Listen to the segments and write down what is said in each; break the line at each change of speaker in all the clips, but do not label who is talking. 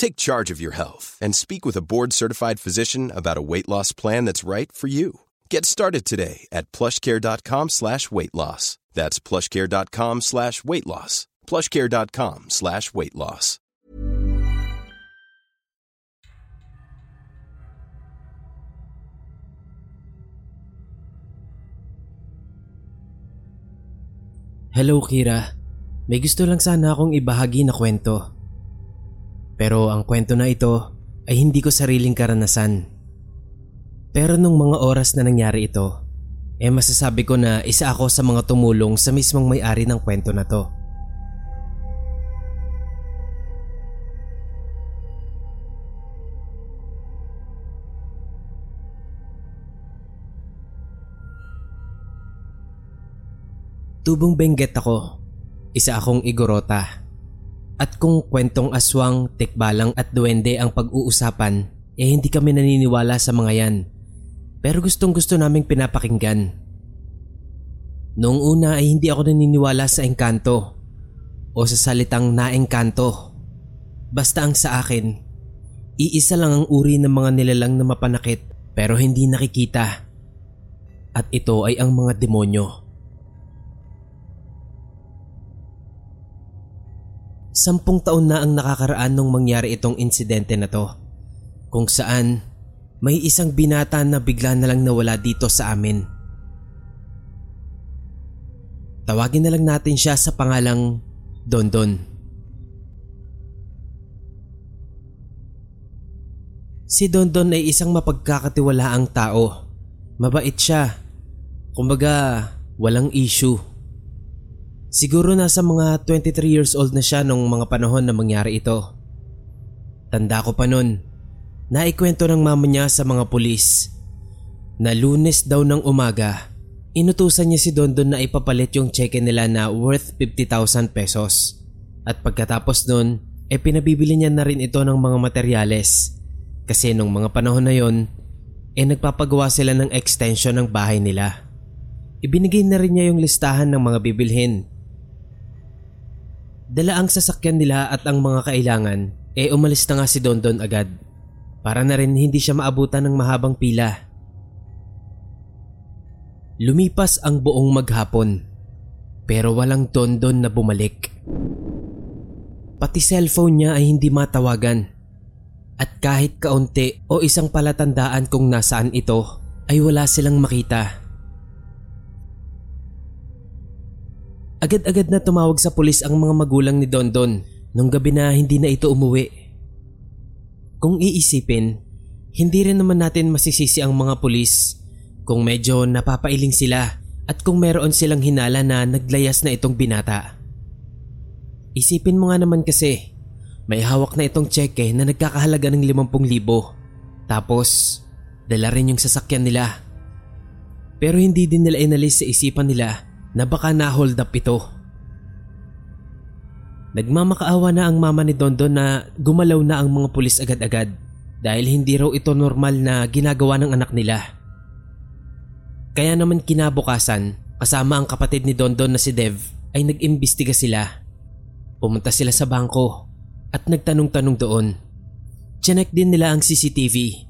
Take charge of your health and speak with a board-certified physician about a weight loss plan that's right for you. Get started today at plushcare.com slash weight loss. That's plushcare.com slash weight loss. plushcare.com slash weight loss.
Hello Kira, may gusto lang sana akong ibahagi na kwento. Pero ang kwento na ito ay hindi ko sariling karanasan. Pero nung mga oras na nangyari ito, eh masasabi ko na isa ako sa mga tumulong sa mismong may-ari ng kwento na to. Tubong Benguet ako. Isa akong igorota. At kung kwentong aswang, tikbalang at duwende ang pag-uusapan, eh hindi kami naniniwala sa mga yan. Pero gustong gusto naming pinapakinggan. Noong una ay hindi ako naniniwala sa engkanto o sa salitang naengkanto. Basta ang sa akin, iisa lang ang uri ng mga nilalang na mapanakit pero hindi nakikita. At ito ay ang mga demonyo. Sampung taon na ang nakakaraan nung mangyari itong insidente na to. Kung saan, may isang binata na bigla na lang nawala dito sa amin. Tawagin na lang natin siya sa pangalang Dondon. Si Dondon ay isang mapagkakatiwalaang tao. Mabait siya. Kumbaga, walang issue. Siguro nasa mga 23 years old na siya nung mga panahon na mangyari ito. Tanda ko pa nun, naikwento ng mama niya sa mga pulis na lunes daw ng umaga, inutusan niya si Dondon na ipapalit yung cheque nila na worth 50,000 pesos. At pagkatapos nun, e pinabibili niya na rin ito ng mga materyales. Kasi nung mga panahon na yon, e nagpapagawa sila ng extension ng bahay nila. Ibinigay na rin niya yung listahan ng mga bibilhin Dala ang sasakyan nila at ang mga kailangan, eh umalis na nga si Dondon agad. Para na rin hindi siya maabutan ng mahabang pila. Lumipas ang buong maghapon, pero walang Dondon na bumalik. Pati cellphone niya ay hindi matawagan. At kahit kaunti o isang palatandaan kung nasaan ito, ay wala silang makita. Agad-agad na tumawag sa pulis ang mga magulang ni Dondon nung gabi na hindi na ito umuwi. Kung iisipin, hindi rin naman natin masisisi ang mga pulis kung medyo napapailing sila at kung meron silang hinala na naglayas na itong binata. Isipin mo nga naman kasi, may hawak na itong cheque na nagkakahalaga ng 50,000 tapos dala rin yung sasakyan nila. Pero hindi din nila inalis sa isipan nila na baka na-hold up ito. Nagmamakaawa na ang mama ni Dondon na gumalaw na ang mga pulis agad-agad dahil hindi raw ito normal na ginagawa ng anak nila. Kaya naman kinabukasan, kasama ang kapatid ni Dondon na si Dev ay nag-imbestiga sila. Pumunta sila sa bangko at nagtanong-tanong doon. Chinek din nila ang CCTV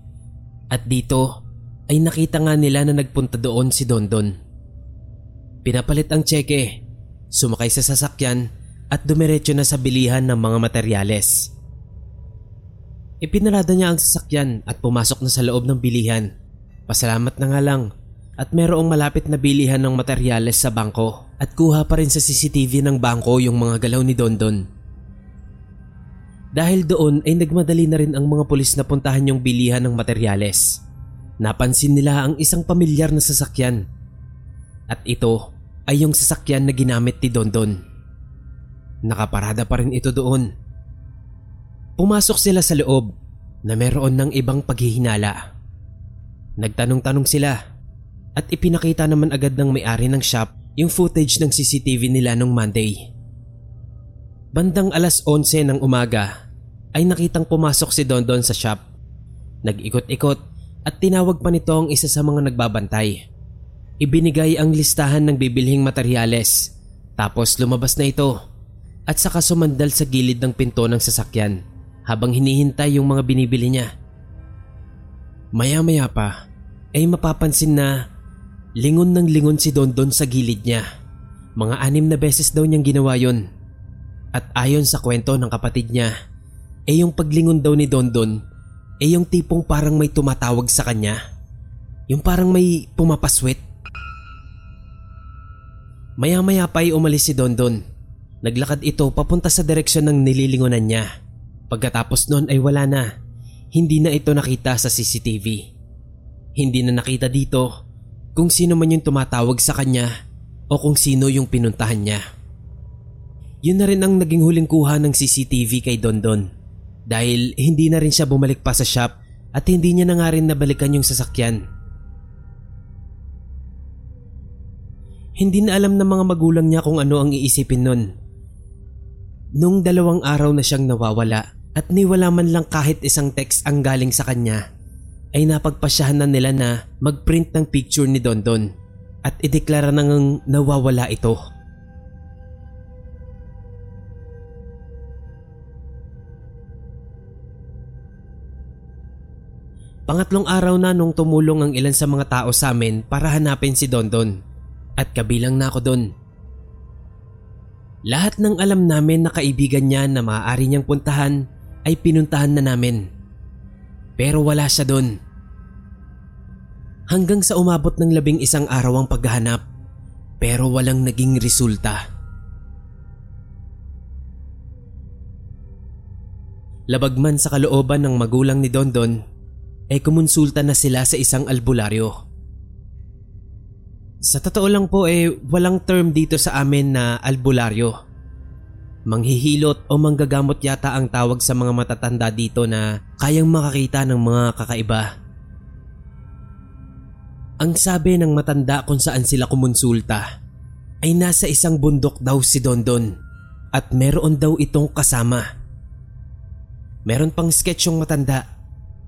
at dito ay nakita nga nila na nagpunta doon si Dondon. Pinapalit ang tseke, sumakay sa sasakyan at dumiretso na sa bilihan ng mga materyales. Ipinarada niya ang sasakyan at pumasok na sa loob ng bilihan. Pasalamat na nga lang at merong malapit na bilihan ng materyales sa bangko at kuha pa rin sa CCTV ng bangko yung mga galaw ni Dondon. Dahil doon ay nagmadali na rin ang mga pulis na puntahan yung bilihan ng materyales. Napansin nila ang isang pamilyar na sasakyan. At ito ay yung sasakyan na ginamit ni Dondon. Nakaparada pa rin ito doon. Pumasok sila sa loob na meron ng ibang paghihinala. Nagtanong-tanong sila at ipinakita naman agad ng may-ari ng shop yung footage ng CCTV nila nung Monday. Bandang alas 11 ng umaga ay nakitang pumasok si Dondon sa shop. Nag-ikot-ikot at tinawag pa nito ang isa sa mga nagbabantay. Ibinigay ang listahan ng bibilhing materyales tapos lumabas na ito at saka sumandal sa gilid ng pinto ng sasakyan habang hinihintay yung mga binibili niya. Maya-maya pa ay mapapansin na lingon ng lingon si Dondon sa gilid niya. Mga anim na beses daw niyang ginawa yon. At ayon sa kwento ng kapatid niya, eh yung paglingon daw ni Dondon, eh yung tipong parang may tumatawag sa kanya. Yung parang may pumapaswit. Maya-maya pa ay umalis si Dondon. Naglakad ito papunta sa direksyon ng nililingonan niya. Pagkatapos noon ay wala na. Hindi na ito nakita sa CCTV. Hindi na nakita dito kung sino man yung tumatawag sa kanya o kung sino yung pinuntahan niya. Yun na rin ang naging huling kuha ng CCTV kay Dondon dahil hindi na rin siya bumalik pa sa shop at hindi niya na nga rin nabalikan yung sasakyan. Hindi na alam ng mga magulang niya kung ano ang iisipin nun. Nung dalawang araw na siyang nawawala at niwala man lang kahit isang text ang galing sa kanya, ay napagpasyahan na nila na magprint ng picture ni Dondon at ideklara nang nawawala ito. Pangatlong araw na nung tumulong ang ilan sa mga tao sa amin para hanapin si Dondon at kabilang na ako doon. Lahat ng alam namin na kaibigan niya na maaari niyang puntahan ay pinuntahan na namin. Pero wala siya doon. Hanggang sa umabot ng labing isang araw ang paghahanap pero walang naging resulta. Labagman sa kalooban ng magulang ni Dondon ay kumonsulta na sila sa isang albularyo. Sa totoo lang po eh walang term dito sa amin na albularyo. Manghihilot o manggagamot yata ang tawag sa mga matatanda dito na kayang makakita ng mga kakaiba. Ang sabi ng matanda kung saan sila kumonsulta ay nasa isang bundok daw si Dondon at meron daw itong kasama. Meron pang sketch yung matanda.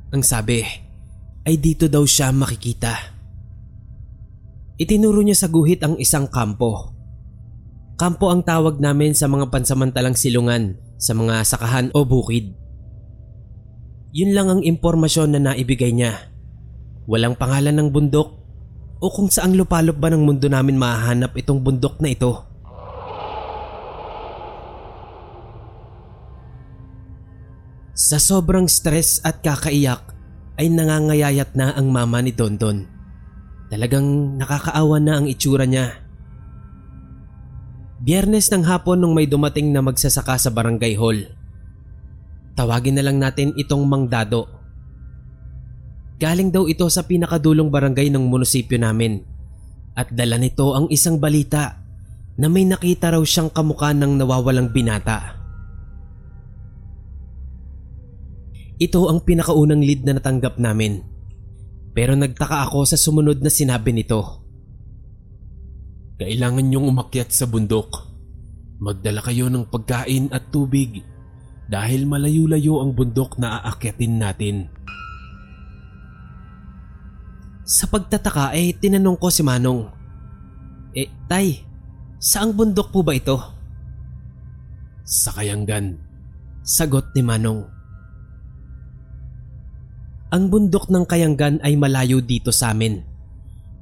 Ang sabi ay dito daw siya makikita. Itinuro niya sa guhit ang isang kampo. Kampo ang tawag namin sa mga pansamantalang silungan sa mga sakahan o bukid. Yun lang ang impormasyon na naibigay niya. Walang pangalan ng bundok o kung saang lupalop ba ng mundo namin mahanap itong bundok na ito. Sa sobrang stress at kakaiyak ay nangangayayat na ang mama ni Dondon. Talagang nakakaawa na ang itsura niya. Biyernes ng hapon nung may dumating na magsasaka sa barangay hall. Tawagin na lang natin itong Mang Dado. Galing daw ito sa pinakadulong barangay ng munisipyo namin at dala nito ang isang balita na may nakita raw siyang kamukha ng nawawalang binata. Ito ang pinakaunang lead na natanggap namin. Pero nagtaka ako sa sumunod na sinabi nito. Kailangan niyong umakyat sa bundok. Magdala kayo ng pagkain at tubig dahil malayo-layo ang bundok na aakyatin natin. Sa pagtataka ay tinanong ko si Manong. Eh, Tay, saang bundok po ba ito? Sa Kayanggan. Sagot ni Manong. Ang bundok ng Kayanggan ay malayo dito sa amin.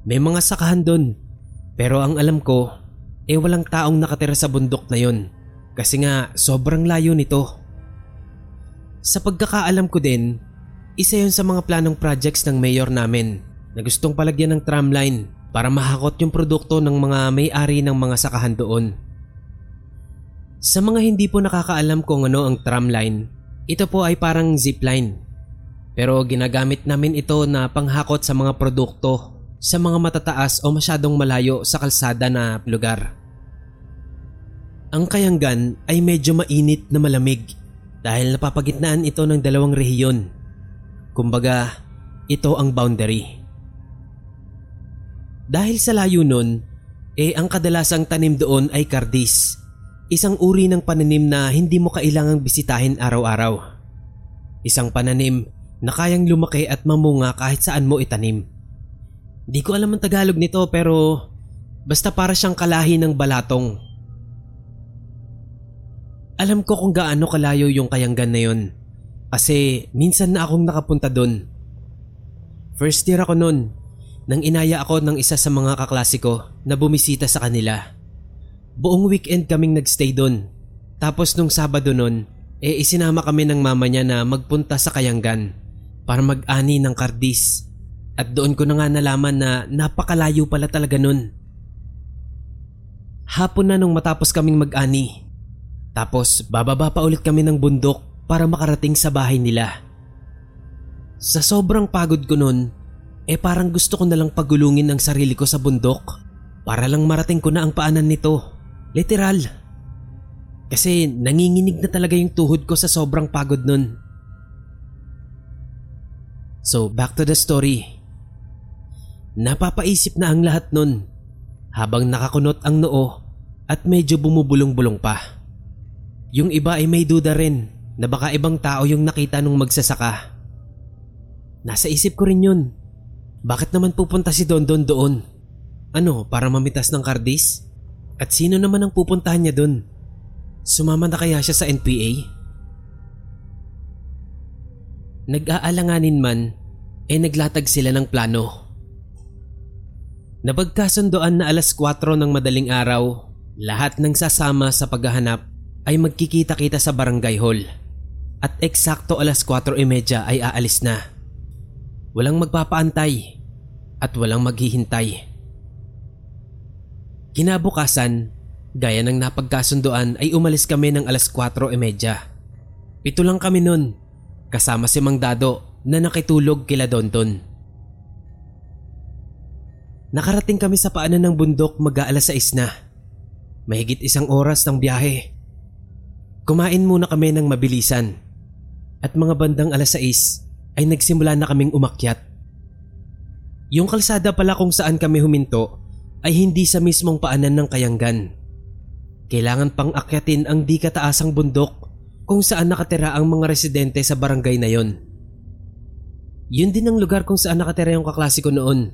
May mga sakahan doon. Pero ang alam ko, eh walang taong nakatira sa bundok na yon. Kasi nga sobrang layo nito. Sa pagkakaalam ko din, isa yon sa mga planong projects ng mayor namin na gustong palagyan ng tramline para mahakot yung produkto ng mga may-ari ng mga sakahan doon. Sa mga hindi po nakakaalam kung ano ang tramline, ito po ay parang zipline. Pero ginagamit namin ito na panghakot sa mga produkto sa mga matataas o masyadong malayo sa kalsada na lugar. Ang Kayanggan ay medyo mainit na malamig dahil napapagitnaan ito ng dalawang rehiyon. Kumbaga, ito ang boundary. Dahil sa layo nun, eh ang kadalasang tanim doon ay kardis. Isang uri ng pananim na hindi mo kailangang bisitahin araw-araw. Isang pananim na kayang lumaki at mamunga kahit saan mo itanim. Di ko alam ang Tagalog nito pero basta para siyang kalahi ng balatong. Alam ko kung gaano kalayo yung kayanggan na yun kasi minsan na akong nakapunta doon. First year ako noon nang inaya ako ng isa sa mga kaklasiko na bumisita sa kanila. Buong weekend kaming nagstay doon. Tapos nung Sabado noon, eh isinama kami ng mama niya na magpunta sa Kayanggan para mag-ani ng kardis. At doon ko na nga nalaman na napakalayo pala talaga nun. Hapon na nung matapos kaming mag-ani. Tapos bababa pa ulit kami ng bundok para makarating sa bahay nila. Sa sobrang pagod ko nun, eh parang gusto ko nalang pagulungin ang sarili ko sa bundok para lang marating ko na ang paanan nito. Literal. Kasi nanginginig na talaga yung tuhod ko sa sobrang pagod nun. So back to the story. Napapaisip na ang lahat nun habang nakakunot ang noo at medyo bumubulong-bulong pa. Yung iba ay may duda rin na baka ibang tao yung nakita nung magsasaka. Nasa isip ko rin yun. Bakit naman pupunta si Don Don doon? Ano, para mamitas ng kardis? At sino naman ang pupuntahan niya doon? Sumama na kaya siya sa NPA? Nag-aalanganin man, eh naglatag sila ng plano. Nabagkasundoan na alas 4 ng madaling araw, lahat ng sasama sa paghahanap ay magkikita-kita sa barangay hall. At eksakto alas 4.30 ay aalis na. Walang magpapaantay at walang maghihintay. Kinabukasan, gaya ng napagkasundoan ay umalis kami ng alas 4.30. Pito lang kami nun, kasama si Mang Dado na nakitulog kila Donton. Nakarating kami sa paanan ng bundok mag-aalas 6 na. Mahigit isang oras ng biyahe. Kumain muna kami ng mabilisan. At mga bandang alas 6 ay nagsimula na kaming umakyat. Yung kalsada pala kung saan kami huminto ay hindi sa mismong paanan ng kayanggan. Kailangan pang akyatin ang di kataasang bundok kung saan nakatira ang mga residente sa barangay na yon. Yun din ang lugar kung saan nakatira yung kaklase ko noon.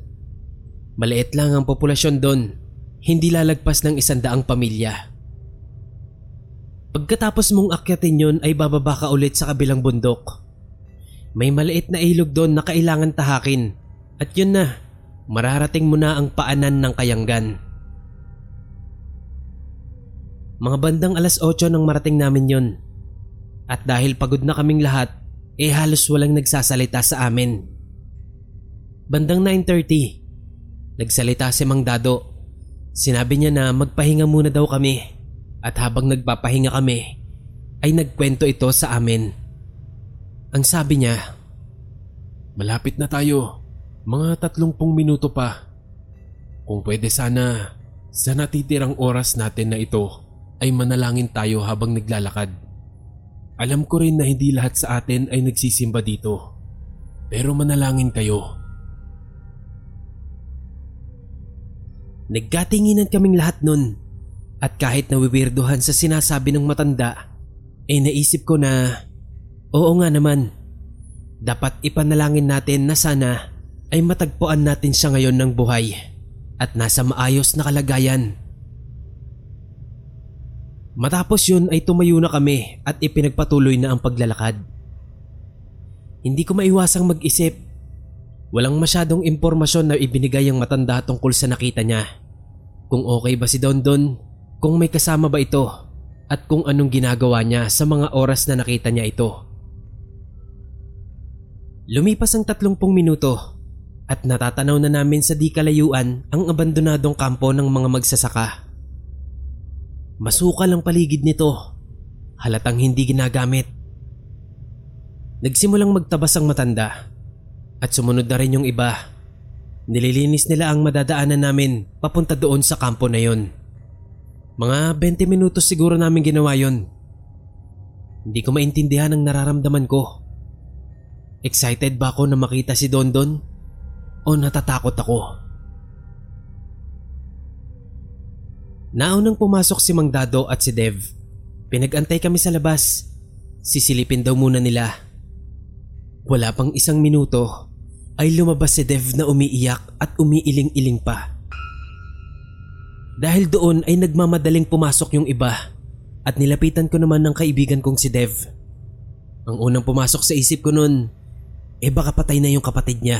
Maliit lang ang populasyon doon, hindi lalagpas ng isandaang pamilya. Pagkatapos mong akyatin yon ay bababa ka ulit sa kabilang bundok. May maliit na ilog doon na kailangan tahakin at yun na, mararating mo na ang paanan ng kayanggan. Mga bandang alas 8 nang marating namin yon. At dahil pagod na kaming lahat, eh halos walang nagsasalita sa amin. Bandang 9.30, nagsalita si Mang Dado. Sinabi niya na magpahinga muna daw kami at habang nagpapahinga kami, ay nagkwento ito sa amin. Ang sabi niya, Malapit na tayo, mga tatlumpung minuto pa. Kung pwede sana, sa natitirang oras natin na ito ay manalangin tayo habang naglalakad. Alam ko rin na hindi lahat sa atin ay nagsisimba dito. Pero manalangin kayo. Nagkatinginan kaming lahat nun at kahit nawiwirduhan sa sinasabi ng matanda, eh naisip ko na oo nga naman. Dapat ipanalangin natin na sana ay matagpuan natin siya ngayon ng buhay at nasa maayos na kalagayan. Matapos yun ay tumayo na kami at ipinagpatuloy na ang paglalakad. Hindi ko maiwasang mag-isip. Walang masyadong impormasyon na ibinigay ang matanda tungkol sa nakita niya. Kung okay ba si Don Don, kung may kasama ba ito, at kung anong ginagawa niya sa mga oras na nakita niya ito. Lumipas ang tatlongpong minuto at natatanaw na namin sa di kalayuan ang abandonadong kampo ng mga magsasaka. Masukal ang paligid nito. Halatang hindi ginagamit. Nagsimulang magtabas ang matanda at sumunod na rin yung iba. Nililinis nila ang madadaanan namin papunta doon sa kampo na yon. Mga 20 minutos siguro namin ginawa yon. Hindi ko maintindihan ang nararamdaman ko. Excited ba ako na makita si Don Don? O natatakot ako? Naunang pumasok si Mang Dado at si Dev. Pinagantay kami sa labas. Sisilipin daw muna nila. Wala pang isang minuto ay lumabas si Dev na umiiyak at umiiling-iling pa. Dahil doon ay nagmamadaling pumasok yung iba at nilapitan ko naman ng kaibigan kong si Dev. Ang unang pumasok sa isip ko noon, eh baka patay na yung kapatid niya.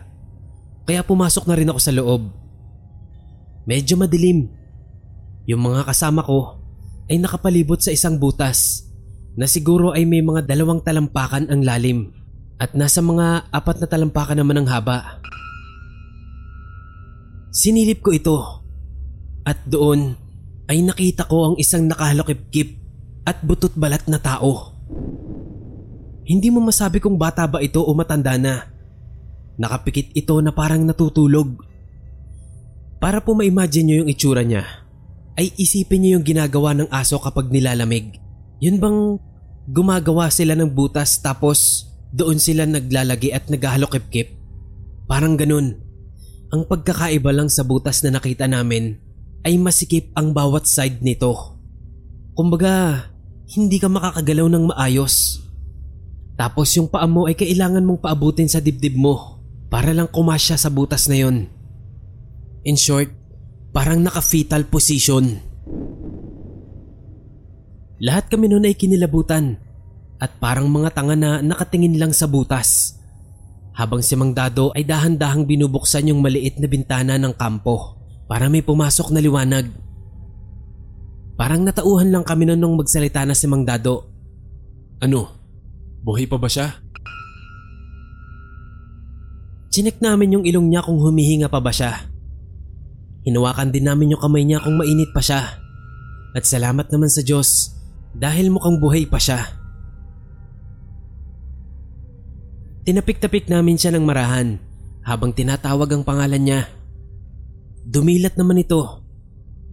Kaya pumasok na rin ako sa loob. Medyo madilim. Yung mga kasama ko ay nakapalibot sa isang butas na siguro ay may mga dalawang talampakan ang lalim at nasa mga apat na talampakan naman ang haba. Sinilip ko ito at doon ay nakita ko ang isang nakahalokip-kip at butot balat na tao. Hindi mo masabi kung bata ba ito o matanda na. Nakapikit ito na parang natutulog. Para po ma-imagine nyo yung itsura niya, ay isipin niyo yung ginagawa ng aso kapag nilalamig. Yun bang gumagawa sila ng butas tapos doon sila naglalagi at naghahalokip-kip? Parang ganun. Ang pagkakaiba lang sa butas na nakita namin ay masikip ang bawat side nito. Kumbaga, hindi ka makakagalaw ng maayos. Tapos yung paa mo ay kailangan mong paabutin sa dibdib mo para lang kumasya sa butas na yon. In short, parang naka-fetal position. Lahat kami noon ay kinilabutan at parang mga tanga na nakatingin lang sa butas. Habang si Mang Dado ay dahan-dahang binubuksan yung maliit na bintana ng kampo para may pumasok na liwanag. Parang natauhan lang kami noon nung magsalita na si Mang Dado. Ano? Buhay pa ba siya? Chinek namin yung ilong niya kung humihinga pa ba siya. Hinawakan din namin yung kamay niya kung mainit pa siya. At salamat naman sa Diyos dahil mukhang buhay pa siya. Tinapik-tapik namin siya ng marahan habang tinatawag ang pangalan niya. Dumilat naman ito.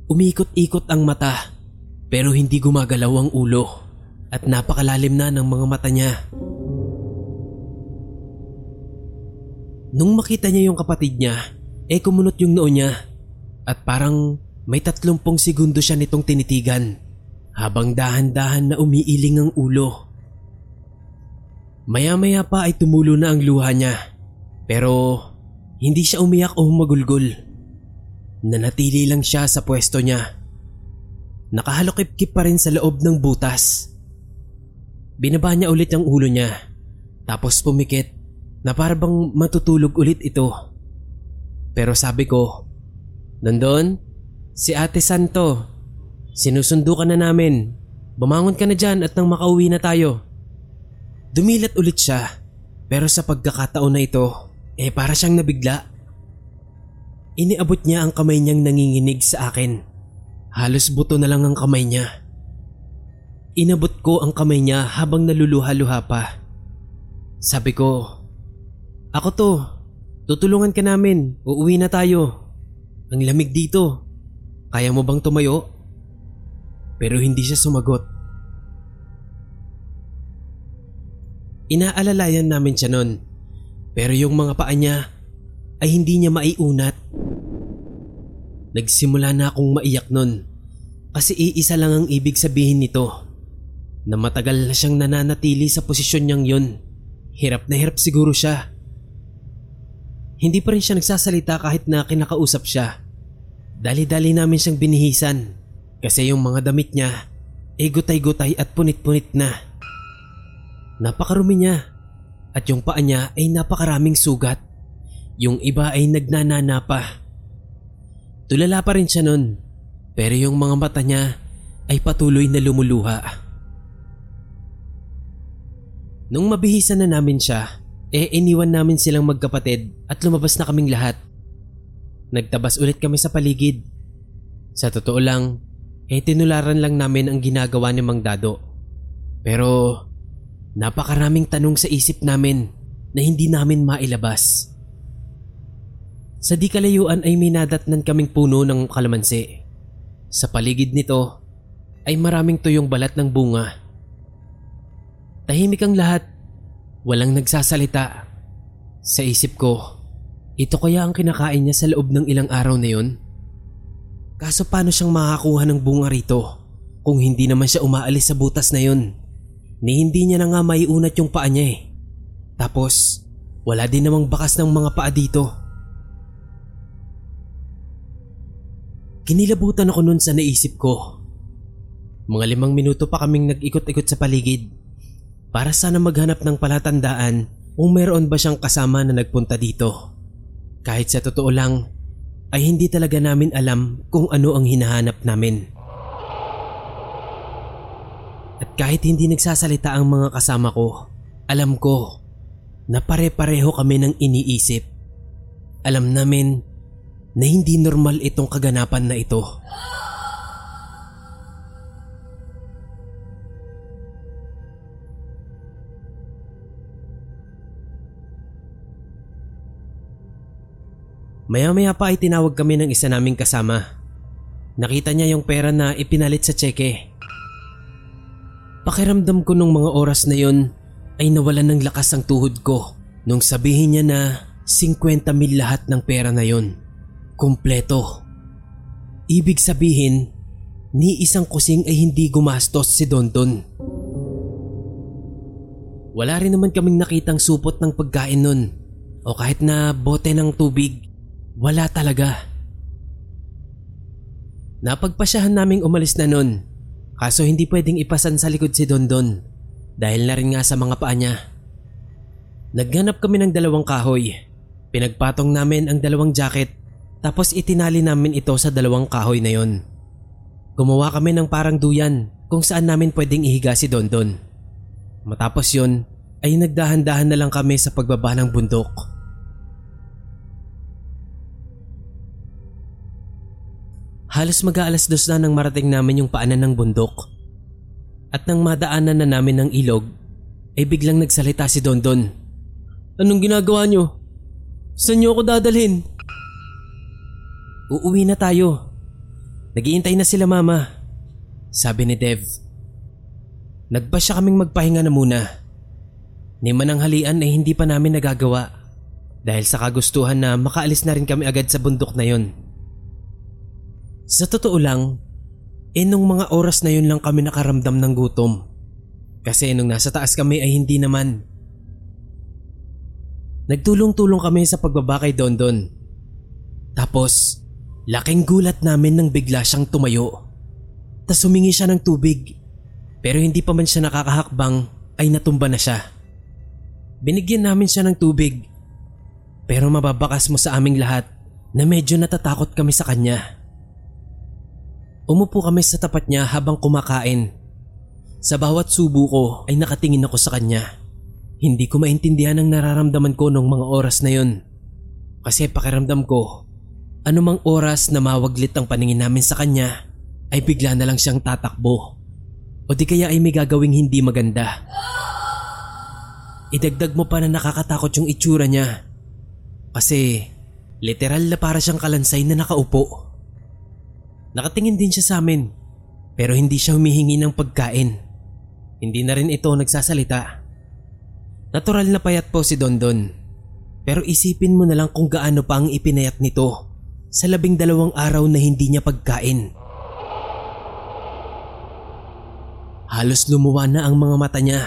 Umikot-ikot ang mata pero hindi gumagalaw ang ulo at napakalalim na ng mga mata niya. Nung makita niya yung kapatid niya, eh kumunot yung noo niya at parang may tatlumpong segundo siya nitong tinitigan habang dahan-dahan na umiiling ang ulo. Maya-maya pa ay tumulo na ang luha niya pero hindi siya umiyak o humagulgol. Nanatili lang siya sa pwesto niya. Nakahalokip-kip pa rin sa loob ng butas. Binaba niya ulit ang ulo niya. Tapos pumikit na parang matutulog ulit ito. Pero sabi ko, Nandun, si Ate Santo, sinusundo ka na namin. Bumangon ka na dyan at nang makauwi na tayo. Dumilat ulit siya pero sa pagkakataon na ito, eh para siyang nabigla. Iniabot niya ang kamay niyang nanginginig sa akin. Halos buto na lang ang kamay niya. Inabot ko ang kamay niya habang naluluha-luha pa. Sabi ko, Ako to, tutulungan ka namin, uuwi na tayo. Ang lamig dito, kaya mo bang tumayo? Pero hindi siya sumagot. Inaalalayan namin siya nun, pero yung mga paa niya ay hindi niya maiunat. Nagsimula na akong maiyak nun kasi iisa lang ang ibig sabihin nito na matagal na siyang nananatili sa posisyon niyang yun. Hirap na hirap siguro siya. Hindi pa rin siya nagsasalita kahit na kinakausap siya. Dali-dali namin siyang binihisan kasi yung mga damit niya ay gutay-gutay at punit-punit na. Napakarumi niya at yung paa niya ay napakaraming sugat. Yung iba ay nagnanana pa. Tulala pa rin siya nun pero yung mga mata niya ay patuloy na lumuluha. Nung mabihisan na namin siya, eh iniwan namin silang magkapatid at lumabas na kaming lahat. Nagtabas ulit kami sa paligid. Sa totoo lang, eh tinularan lang namin ang ginagawa ni Mang Dado. Pero napakaraming tanong sa isip namin na hindi namin mailabas. Sa di kalayuan ay may nadatnan kaming puno ng kalamansi. Sa paligid nito ay maraming tuyong balat ng bunga. Tahimik ang lahat, walang nagsasalita. Sa isip ko, ito kaya ang kinakain niya sa loob ng ilang araw na yun? Kaso paano siyang makakuha ng bunga rito kung hindi naman siya umaalis sa butas na yun? Ni hindi niya na nga maiunat yung paa niya eh. Tapos, wala din namang bakas ng mga paa dito. Kinilabutan ako nun sa naisip ko. Mga limang minuto pa kaming nag-ikot-ikot sa paligid para sana maghanap ng palatandaan kung meron ba siyang kasama na nagpunta dito. Kahit sa totoo lang, ay hindi talaga namin alam kung ano ang hinahanap namin. At kahit hindi nagsasalita ang mga kasama ko, alam ko na pare-pareho kami ng iniisip. Alam namin na hindi normal itong kaganapan na ito. Maya-maya pa ay tinawag kami ng isa naming kasama. Nakita niya yung pera na ipinalit sa tseke. Pakiramdam ko nung mga oras na yon ay nawalan ng lakas ang tuhod ko nung sabihin niya na 50 mil lahat ng pera na yon. Kompleto. Ibig sabihin, ni isang kusing ay hindi gumastos si Dondon. Wala rin naman kaming nakitang supot ng pagkain nun o kahit na bote ng tubig. Wala talaga. Napagpasyahan naming umalis na nun kaso hindi pwedeng ipasan sa likod si Dondon dahil na rin nga sa mga paa niya. Naghanap kami ng dalawang kahoy. Pinagpatong namin ang dalawang jacket tapos itinali namin ito sa dalawang kahoy na yon. Gumawa kami ng parang duyan kung saan namin pwedeng ihiga si Dondon. Matapos yon ay nagdahan-dahan na lang kami sa pagbaba ng bundok. Halos mag-aalas dos na nang marating namin yung paanan ng bundok. At nang madaanan na namin ng ilog, ay biglang nagsalita si Dondon. Anong ginagawa nyo? Saan nyo ako dadalhin? Uuwi na tayo. Nagiintay na sila mama. Sabi ni Dev. Nagpa siya kaming magpahinga na muna. Ni manang halian ay hindi pa namin nagagawa dahil sa kagustuhan na makaalis na rin kami agad sa bundok na yon. Sa totoo lang, eh nung mga oras na yun lang kami nakaramdam ng gutom. Kasi nung nasa taas kami ay hindi naman. Nagtulong-tulong kami sa pagbaba kay Dondon. Tapos, laking gulat namin nang bigla siyang tumayo. Tapos humingi siya ng tubig. Pero hindi pa man siya nakakahakbang ay natumba na siya. Binigyan namin siya ng tubig. Pero mababakas mo sa aming lahat na medyo natatakot kami sa kanya. Umupo kami sa tapat niya habang kumakain. Sa bawat subo ko ay nakatingin ako sa kanya. Hindi ko maintindihan ang nararamdaman ko nung mga oras na yun. Kasi pakiramdam ko, anumang oras na mawaglit ang paningin namin sa kanya, ay bigla na lang siyang tatakbo. O di kaya ay may gagawing hindi maganda. Idagdag mo pa na nakakatakot yung itsura niya. Kasi literal na para siyang kalansay na nakaupo. Nakatingin din siya sa amin pero hindi siya humihingi ng pagkain. Hindi na rin ito nagsasalita. Natural na payat po si Dondon. Pero isipin mo na lang kung gaano pa ang ipinayat nito sa labing dalawang araw na hindi niya pagkain. Halos lumuwa na ang mga mata niya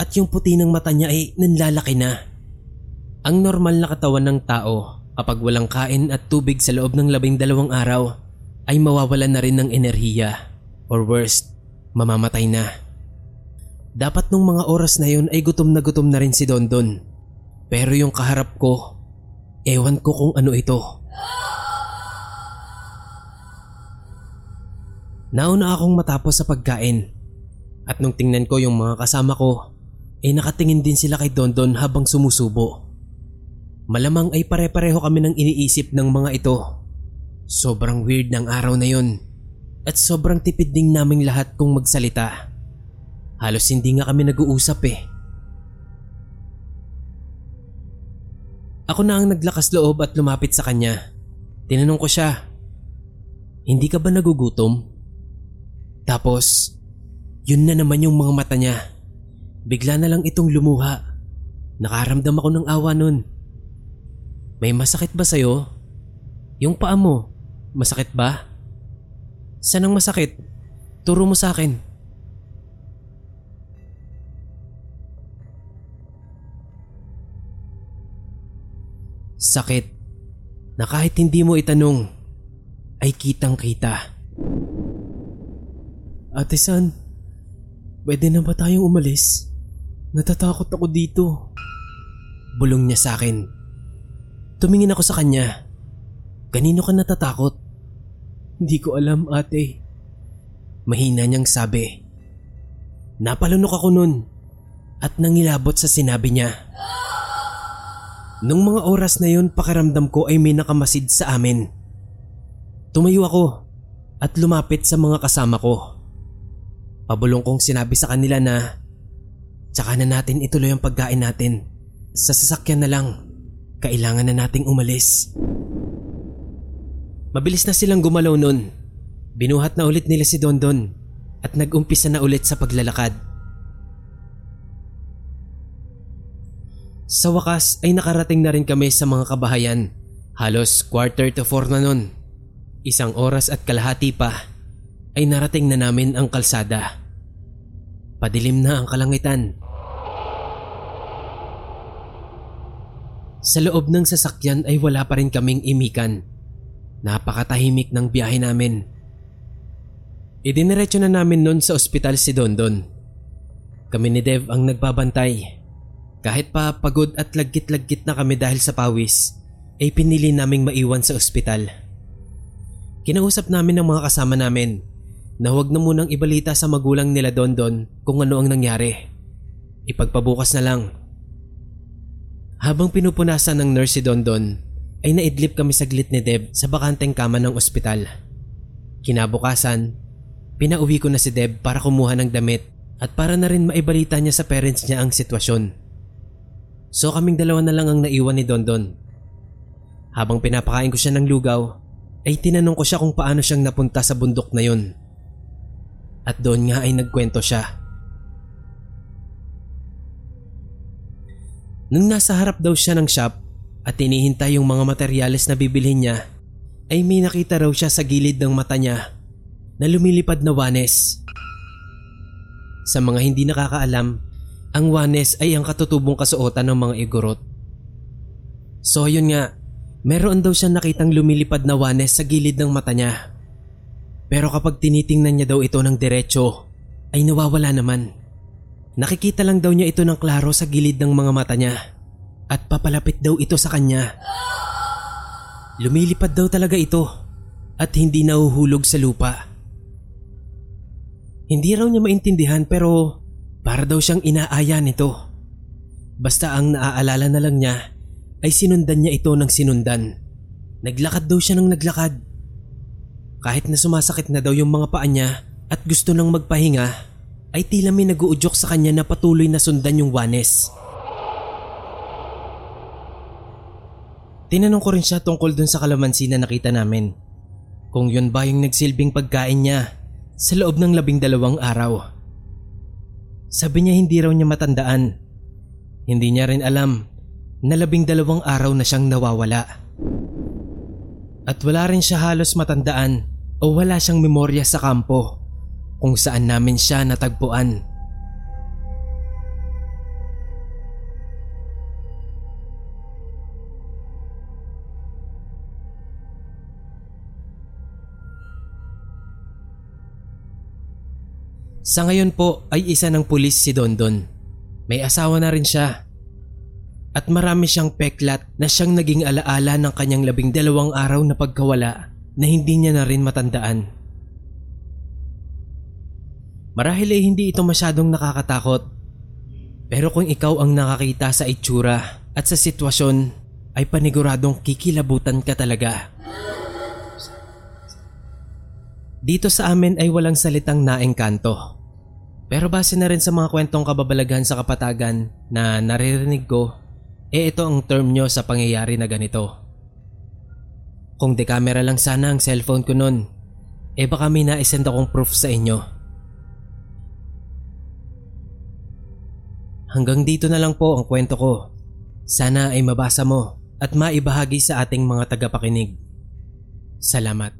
at yung puti ng mata niya ay nanlalaki na. Ang normal na katawan ng tao kapag walang kain at tubig sa loob ng labing dalawang araw ay mawawalan na rin ng enerhiya or worst, mamamatay na. Dapat nung mga oras na yun ay gutom na gutom na rin si Dondon. Pero yung kaharap ko, ewan ko kung ano ito. Nauna akong matapos sa pagkain at nung tingnan ko yung mga kasama ko, ay nakatingin din sila kay Dondon habang sumusubo. Malamang ay pare-pareho kami ng iniisip ng mga ito. Sobrang weird ng araw na yun at sobrang tipid ding naming lahat kung magsalita. Halos hindi nga kami nag-uusap eh. Ako na ang naglakas loob at lumapit sa kanya. Tinanong ko siya, Hindi ka ba nagugutom? Tapos, yun na naman yung mga mata niya. Bigla na lang itong lumuha. Nakaramdam ako ng awa nun. May masakit ba sa'yo? Yung paa mo, masakit ba? Saan ang masakit? Turo mo sa akin. Sakit na kahit hindi mo itanong ay kitang kita. Ate San, pwede na ba tayong umalis? Natatakot ako dito. Bulong niya sa akin. Tumingin ako sa kanya. Kanino ka natatakot? Hindi ko alam ate. Mahina niyang sabi. Napalunok ako nun at nangilabot sa sinabi niya. Nung mga oras na yun pakiramdam ko ay may nakamasid sa amin. Tumayo ako at lumapit sa mga kasama ko. Pabulong kong sinabi sa kanila na tsaka na natin ituloy ang pagkain natin. Sa sasakyan na lang, kailangan na nating umalis. Mabilis na silang gumalaw nun. Binuhat na ulit nila si Dondon at nag-umpisa na ulit sa paglalakad. Sa wakas ay nakarating na rin kami sa mga kabahayan. Halos quarter to four na nun. Isang oras at kalahati pa ay narating na namin ang kalsada. Padilim na ang kalangitan. Sa loob ng sasakyan ay wala pa rin kaming imikan. Napakatahimik ng biyahe namin. Idiniretso na namin nun sa ospital si Dondon. Kami ni Dev ang nagbabantay kahit pa pagod at laggit-laggit na kami dahil sa pawis, ay pinili naming maiwan sa ospital. Kinausap namin ng mga kasama namin na huwag na munang ibalita sa magulang nila Dondon kung ano ang nangyari. Ipagpabukas na lang. Habang pinupunasan ng nurse si Dondon, ay naidlip kami saglit ni Deb sa bakanteng kama ng ospital. Kinabukasan, pinauwi ko na si Deb para kumuha ng damit at para na rin maibalita niya sa parents niya ang sitwasyon. So kaming dalawa na lang ang naiwan ni Dondon. Habang pinapakain ko siya ng lugaw, ay tinanong ko siya kung paano siyang napunta sa bundok na yun. At doon nga ay nagkwento siya. Nung nasa harap daw siya ng shop at tinihintay yung mga materyales na bibilhin niya, ay may nakita raw siya sa gilid ng mata niya na lumilipad na wanes. Sa mga hindi nakakaalam, ang wanes ay ang katutubong kasuotan ng mga igorot. So yun nga, meron daw siya nakitang lumilipad na wanes sa gilid ng mata niya. Pero kapag tinitingnan niya daw ito ng diretsyo, ay nawawala naman. Nakikita lang daw niya ito ng klaro sa gilid ng mga mata niya at papalapit daw ito sa kanya. Lumilipad daw talaga ito at hindi nahuhulog sa lupa. Hindi raw niya maintindihan pero para daw siyang inaaya nito. Basta ang naaalala na lang niya ay sinundan niya ito ng sinundan. Naglakad daw siya ng naglakad. Kahit na sumasakit na daw yung mga paa niya at gusto nang magpahinga, ay tila may naguudyok sa kanya na patuloy na sundan yung wanes. Tinanong ko rin siya tungkol dun sa kalamansi na nakita namin. Kung yun ba yung nagsilbing pagkain niya sa loob ng labing dalawang araw. Sabi niya hindi raw niya matandaan. Hindi niya rin alam na labing dalawang araw na siyang nawawala. At wala rin siya halos matandaan o wala siyang memorya sa kampo kung saan namin siya natagpuan. Sa ngayon po ay isa ng pulis si Dondon. May asawa na rin siya. At marami siyang peklat na siyang naging alaala ng kanyang labing dalawang araw na pagkawala na hindi niya na rin matandaan. Marahil ay hindi ito masyadong nakakatakot. Pero kung ikaw ang nakakita sa itsura at sa sitwasyon ay paniguradong kikilabutan ka talaga. Dito sa amin ay walang salitang naengkanto. Pero base na rin sa mga kwentong kababalaghan sa kapatagan na naririnig ko, eh ito ang term nyo sa pangyayari na ganito. Kung de camera lang sana ang cellphone ko nun, eh baka may naisend akong proof sa inyo. Hanggang dito na lang po ang kwento ko. Sana ay mabasa mo at maibahagi sa ating mga tagapakinig. Salamat.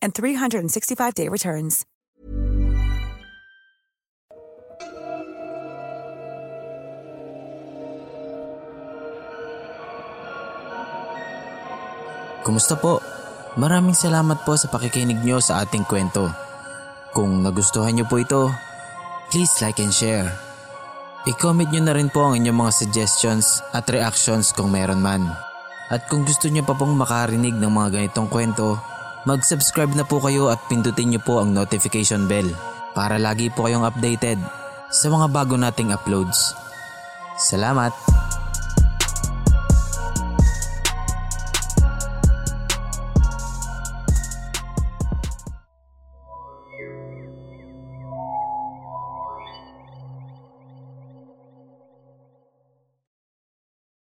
and 365-day returns.
Kumusta po? Maraming salamat po sa pakikinig nyo sa ating kwento. Kung nagustuhan nyo po ito, please like and share. I-comment nyo na rin po ang inyong mga suggestions at reactions kung meron man. At kung gusto nyo pa pong makarinig ng mga ganitong kwento, mag-subscribe na po kayo at pindutin nyo po ang notification bell para lagi po kayong updated sa mga bago nating uploads. Salamat!